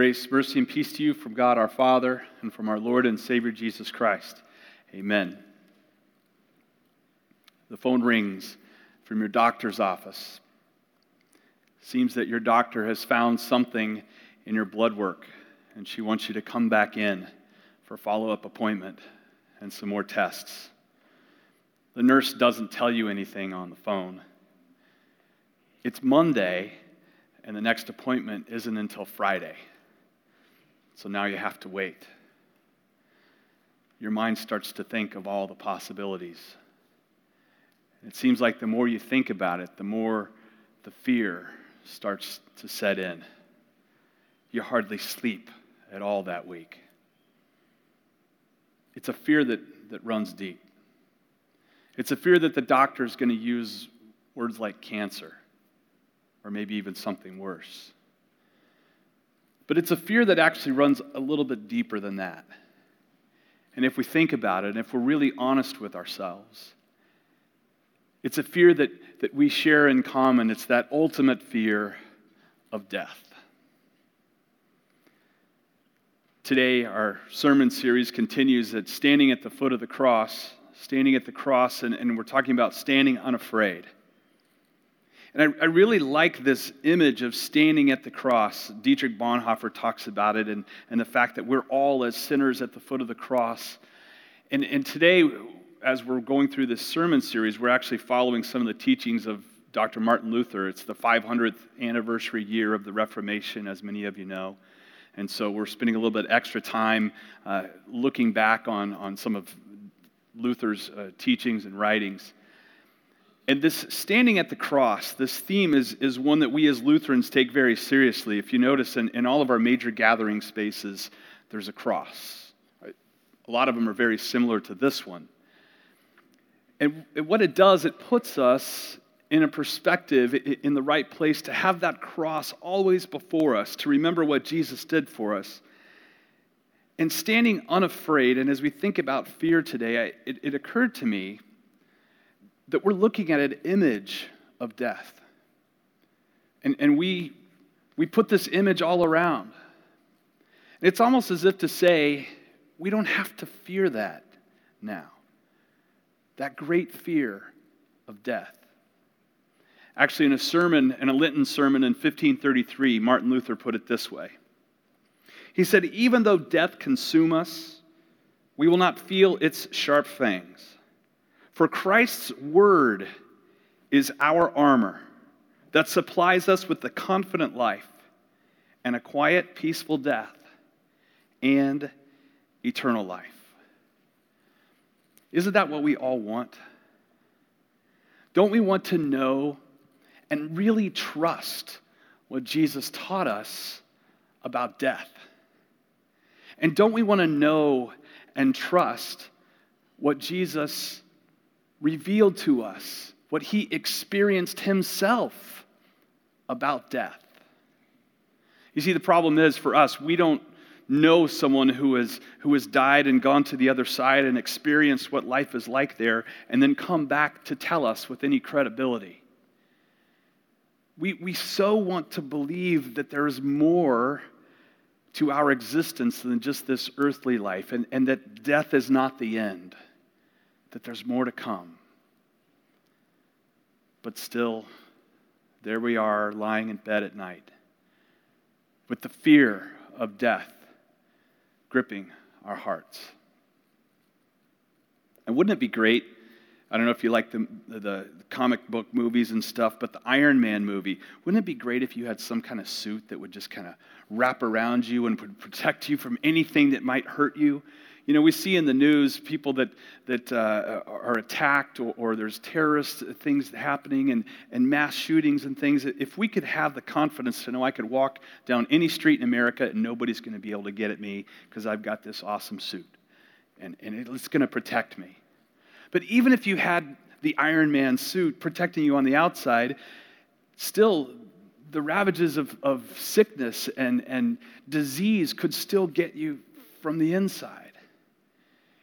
Grace, mercy, and peace to you from God our Father and from our Lord and Savior Jesus Christ. Amen. The phone rings from your doctor's office. Seems that your doctor has found something in your blood work, and she wants you to come back in for a follow up appointment and some more tests. The nurse doesn't tell you anything on the phone. It's Monday, and the next appointment isn't until Friday. So now you have to wait. Your mind starts to think of all the possibilities. It seems like the more you think about it, the more the fear starts to set in. You hardly sleep at all that week. It's a fear that, that runs deep. It's a fear that the doctor is going to use words like cancer or maybe even something worse. But it's a fear that actually runs a little bit deeper than that. And if we think about it, and if we're really honest with ourselves, it's a fear that, that we share in common. It's that ultimate fear of death. Today, our sermon series continues at standing at the foot of the cross, standing at the cross, and, and we're talking about standing unafraid. And I, I, really like this image of standing at the cross. Dietrich Bonhoeffer talks about it and, and the fact that we're all as sinners at the foot of the cross. And, and today, as we're going through this sermon series, we're actually following some of the teachings of Dr. Martin Luther. It's the 500th anniversary year of the Reformation, as many of you know. And so we're spending a little bit extra time uh, looking back on, on some of Luther's uh, teachings and writings. And this standing at the cross, this theme is, is one that we as Lutherans take very seriously. If you notice in, in all of our major gathering spaces, there's a cross. A lot of them are very similar to this one. And what it does, it puts us in a perspective, in the right place, to have that cross always before us, to remember what Jesus did for us. And standing unafraid, and as we think about fear today, it, it occurred to me that we're looking at an image of death. And, and we, we put this image all around. It's almost as if to say, we don't have to fear that now. That great fear of death. Actually, in a sermon, in a Lenten sermon in 1533, Martin Luther put it this way He said, Even though death consume us, we will not feel its sharp fangs. For Christ's word is our armor that supplies us with the confident life and a quiet, peaceful death and eternal life. Isn't that what we all want? Don't we want to know and really trust what Jesus taught us about death? And don't we want to know and trust what Jesus revealed to us what he experienced himself about death. You see, the problem is for us, we don't know someone who has, who has died and gone to the other side and experienced what life is like there and then come back to tell us with any credibility. We, we so want to believe that there is more to our existence than just this earthly life and, and that death is not the end that there's more to come. But still, there we are lying in bed at night with the fear of death gripping our hearts. And wouldn't it be great? I don't know if you like the, the, comic book movies and stuff, but the Iron Man movie, wouldn't it be great if you had some kind of suit that would just kind of wrap around you and would protect you from anything that might hurt you? You know, we see in the news people that, that uh, are attacked or, or, there's terrorist things happening and, and mass shootings and things. If we could have the confidence to know I could walk down any street in America and nobody's going to be able to get at me because I've got this awesome suit and, and it's going to protect me. But even if you had the Iron Man suit protecting you on the outside, still the ravages of, of sickness and, and disease could still get you from the inside.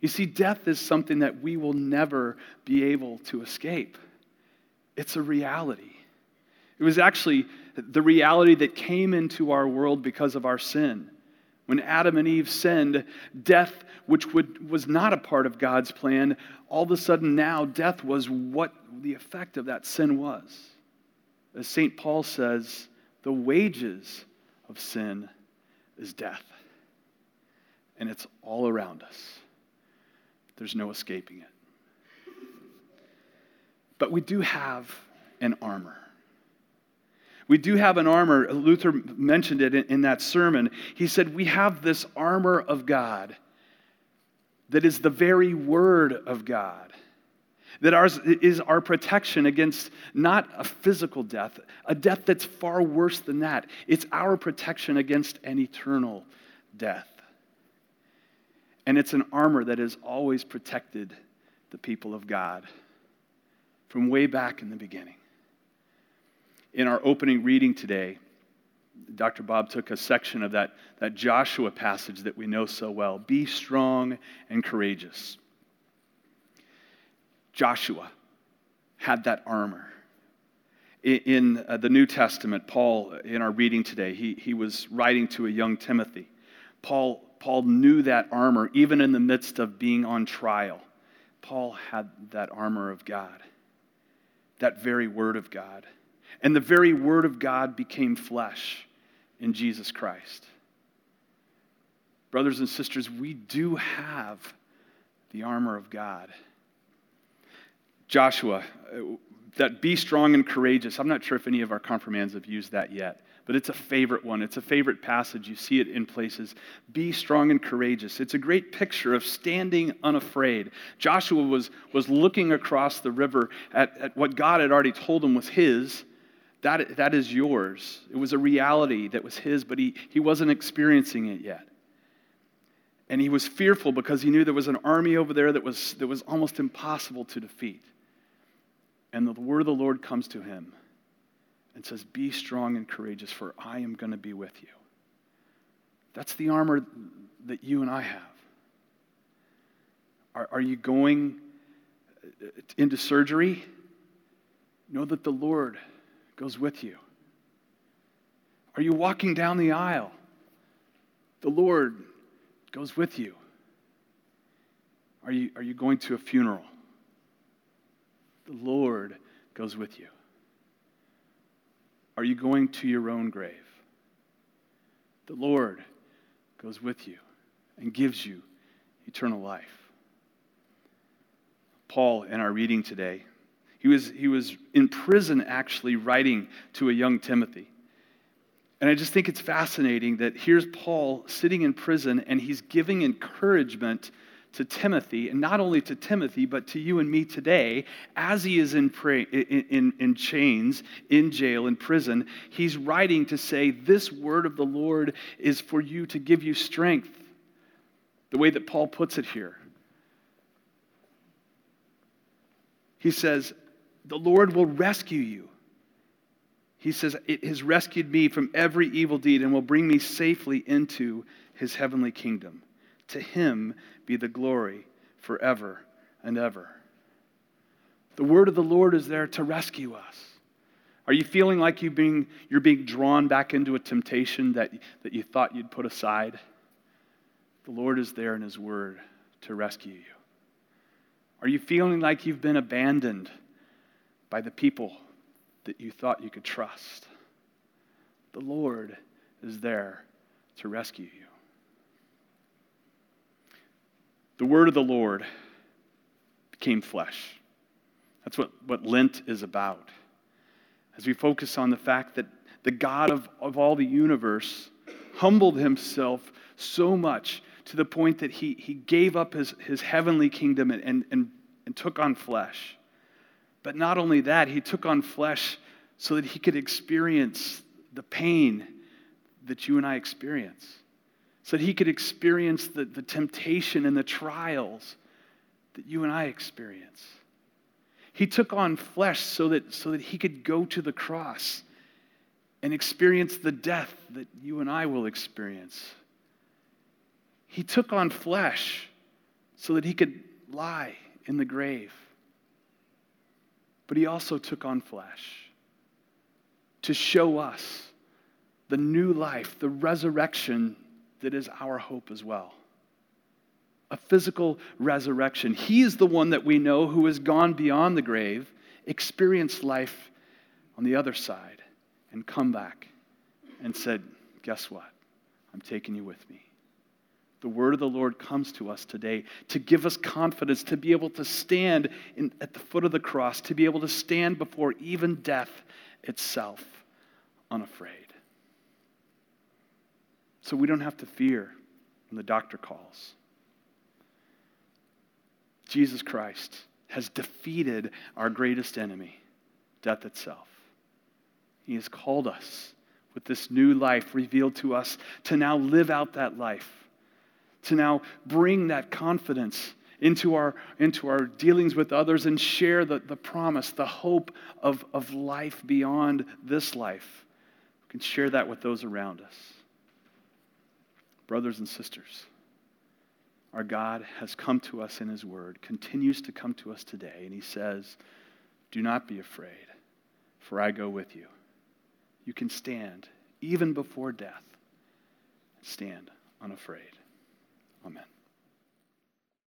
You see, death is something that we will never be able to escape. It's a reality. It was actually the reality that came into our world because of our sin. When Adam and Eve sinned, death, which would, was not a part of God's plan, all of a sudden now death was what the effect of that sin was. As St. Paul says, the wages of sin is death. And it's all around us. There's no escaping it. But we do have an armor. We do have an armor. Luther mentioned it in, in, that sermon. He said, We have this armor of God that is the very word of God, that ours is our protection against not a physical death, a death that's far worse than that. It's our protection against an eternal death. And it's an armor that has always protected the people of God from way back in the beginning. In our opening reading today, Dr. Bob took a section of that, that Joshua passage that we know so well Be strong and courageous. Joshua had that armor. In, uh, the New Testament, Paul, in our reading today, he, he was writing to a young Timothy. Paul, Paul knew that armor even in the midst of being on trial. Paul had that armor of God, that very word of God. And the very word of God became flesh in Jesus Christ. Brothers and sisters, we do have the armor of God. Joshua, uh, that be strong and courageous. I'm not sure if any of our confirmands have used that yet, but it's a favorite one. It's a favorite passage. You see it in places. Be strong and courageous. It's a great picture of standing unafraid. Joshua was, was looking across the river at, at what God had already told him was his that, that is yours. It was a reality that was his, but he, he wasn't experiencing it yet. And he was fearful because he knew there was an army over there that was, that was almost impossible to defeat. And the word of the Lord comes to him and says, Be strong and courageous, for I am going to be with you. That's the armor that you and I have. Are, are you going into surgery? Know that the Lord goes with you? Are you walking down the aisle? The Lord goes with you. Are you, are you going to a funeral? The Lord goes with you. Are you going to your own grave? The Lord goes with you and gives you eternal life. Paul, in our reading today, he was, he was in prison actually writing to a young Timothy. And I just think it's fascinating that here's Paul sitting in prison and he's giving encouragement to Timothy, and not only to Timothy, but to you and me today, as he is in, pray, in, in, in, chains, in jail, in prison, he's writing to say, This word of the Lord is for you to give you strength. The way that Paul puts it here. He says, the Lord will rescue you. He says, It has rescued me from every evil deed and will bring me safely into his heavenly kingdom. To him be the glory forever and ever. The word of the Lord is there to rescue us. Are you feeling like you being, you're being drawn back into a temptation that, that you thought you'd put aside? The Lord is there in His Word to rescue you. Are you feeling like you've been abandoned? By the people that you thought you could trust. The Lord is there to rescue you. The word of the Lord became flesh. That's what, what Lent is about. As we focus on the fact that the God of, of all the universe humbled himself so much to the point that he, he gave up his, his heavenly kingdom and, and, and, and took on flesh. But not only that, he took on flesh so that he could experience the pain that you and I experience, so that he could experience the, the temptation and the trials that you and I experience. He took on flesh so that, so that he could go to the cross and experience the death that you and I will experience. He took on flesh so that he could lie in the grave but he also took on flesh to show us the new life, the resurrection that is our hope as well. A physical resurrection. He is the one that we know who has gone beyond the grave, experienced life on the other side, and come back and said, Guess what? I'm taking you with me. The word of the Lord comes to us today to give us confidence, to be able to stand in, at the foot of the cross, to be able to stand before even death itself unafraid. So we don't have to fear when the doctor calls. Jesus Christ has defeated our greatest enemy, death itself. He has called us with this new life revealed to us to now live out that life, to now bring that confidence into our, into our dealings with others and share the, the promise, the hope of, of life beyond this life. We can share that with those around us. Brothers and sisters, our God has come to us in His Word, continues to come to us today, and He says, Do not be afraid, for I go with you. You can stand, even before death, stand unafraid. Amen.